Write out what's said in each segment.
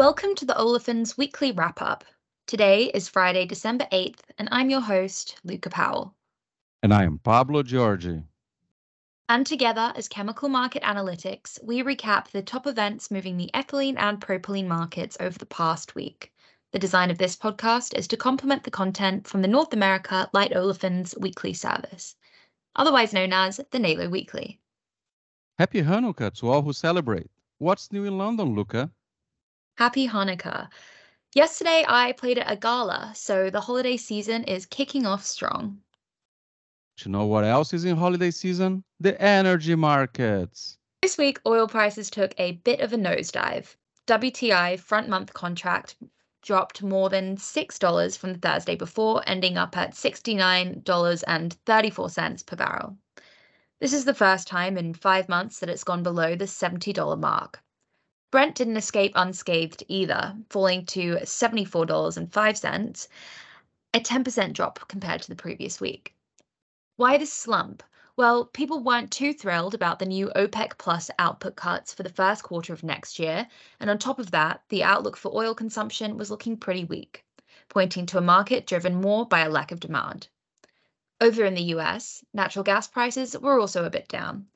Welcome to the Olefins Weekly Wrap Up. Today is Friday, December 8th, and I'm your host, Luca Powell. And I am Pablo Giorgi. And together, as Chemical Market Analytics, we recap the top events moving the ethylene and propylene markets over the past week. The design of this podcast is to complement the content from the North America Light Olefins Weekly Service, otherwise known as the NALO Weekly. Happy Hanukkah to all who celebrate. What's new in London, Luca? Happy Hanukkah. Yesterday, I played at a gala, so the holiday season is kicking off strong. Do you know what else is in holiday season? The energy markets. This week, oil prices took a bit of a nosedive. WTI front month contract dropped more than $6 from the Thursday before, ending up at $69.34 per barrel. This is the first time in five months that it's gone below the $70 mark. Brent didn't escape unscathed either, falling to $74.05, a 10% drop compared to the previous week. Why this slump? Well, people weren't too thrilled about the new OPEC Plus output cuts for the first quarter of next year, and on top of that, the outlook for oil consumption was looking pretty weak, pointing to a market driven more by a lack of demand. Over in the US, natural gas prices were also a bit down.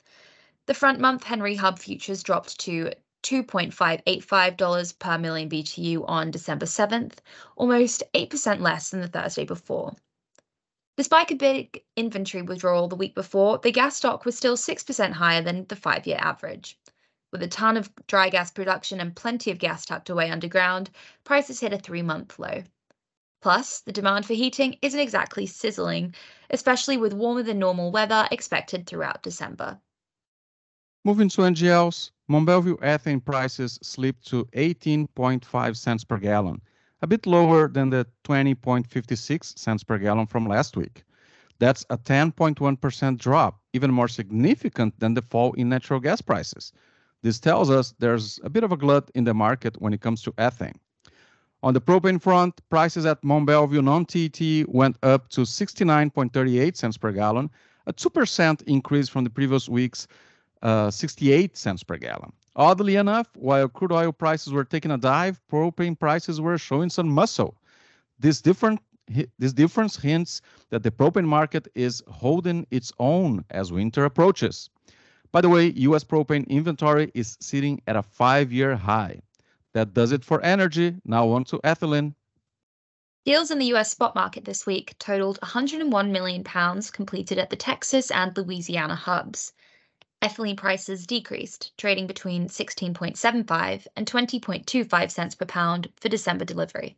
The front month Henry Hub futures dropped to $2.585 per million BTU on December 7th, almost 8% less than the Thursday before. Despite a big inventory withdrawal the week before, the gas stock was still 6% higher than the five year average. With a ton of dry gas production and plenty of gas tucked away underground, prices hit a three month low. Plus, the demand for heating isn't exactly sizzling, especially with warmer than normal weather expected throughout December. Moving to NGLs, Mont Belvieu ethane prices slipped to 18.5 cents per gallon, a bit lower than the 20.56 cents per gallon from last week. That's a 10.1% drop, even more significant than the fall in natural gas prices. This tells us there's a bit of a glut in the market when it comes to ethane. On the propane front, prices at Mont Belvieu non-TET went up to 69.38 cents per gallon, a 2% increase from the previous week's uh, 68 cents per gallon. Oddly enough, while crude oil prices were taking a dive, propane prices were showing some muscle. This different this difference hints that the propane market is holding its own as winter approaches. By the way, US propane inventory is sitting at a five-year high. That does it for energy. Now on to ethylene. Deals in the US spot market this week totaled 101 million pounds completed at the Texas and Louisiana hubs ethylene prices decreased, trading between 16.75 and 20.25 cents per pound for December delivery.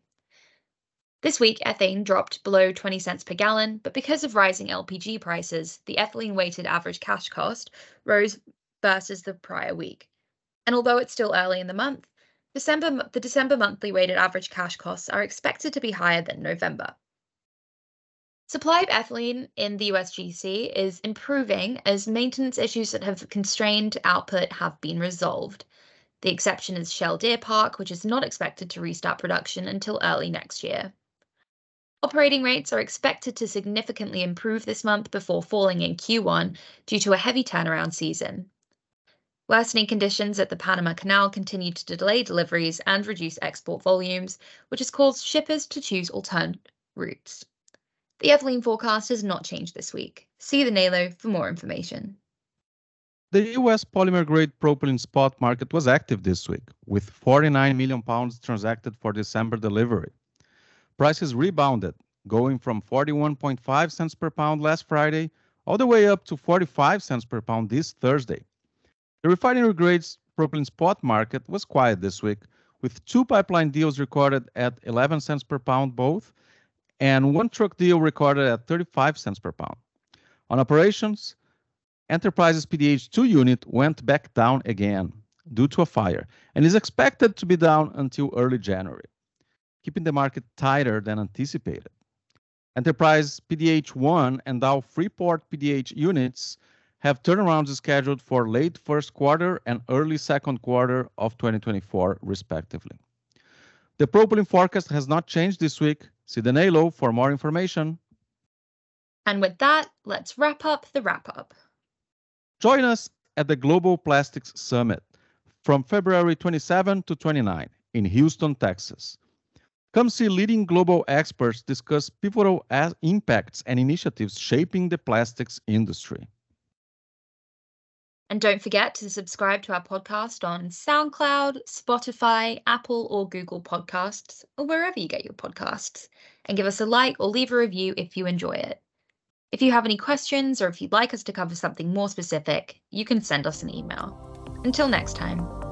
This week, ethane dropped below 20 cents per gallon, but because of rising LPG prices, the ethylene weighted average cash cost rose versus the prior week. And although it's still early in the month, December, the December monthly weighted average cash costs are expected to be higher than November. Supply of ethylene in the USGC is improving as maintenance issues that have constrained output have been resolved. The exception is Shell Deer Park, which is not expected to restart production until early next year. Operating rates are expected to significantly improve this month before falling in Q1 due to a heavy turnaround season. Worsening conditions at the Panama Canal continue to delay deliveries and reduce export volumes, which has caused shippers to choose alternate routes. The ethylene forecast has not changed this week. See the NALO for more information. The US polymer grade propylene spot market was active this week, with 49 million pounds transacted for December delivery. Prices rebounded, going from 41.5 cents per pound last Friday all the way up to 45 cents per pound this Thursday. The refinery grades propylene spot market was quiet this week, with two pipeline deals recorded at 11 cents per pound both and one truck deal recorded at 35 cents per pound. On operations, Enterprise's PDH2 unit went back down again due to a fire and is expected to be down until early January, keeping the market tighter than anticipated. Enterprise PDH1 and Dow Freeport PDH units have turnarounds scheduled for late first quarter and early second quarter of 2024, respectively. The propylene forecast has not changed this week, See the NALO for more information. And with that, let's wrap up the wrap up. Join us at the Global Plastics Summit from February 27 to 29 in Houston, Texas. Come see leading global experts discuss pivotal impacts and initiatives shaping the plastics industry. And don't forget to subscribe to our podcast on SoundCloud, Spotify, Apple, or Google Podcasts, or wherever you get your podcasts. And give us a like or leave a review if you enjoy it. If you have any questions or if you'd like us to cover something more specific, you can send us an email. Until next time.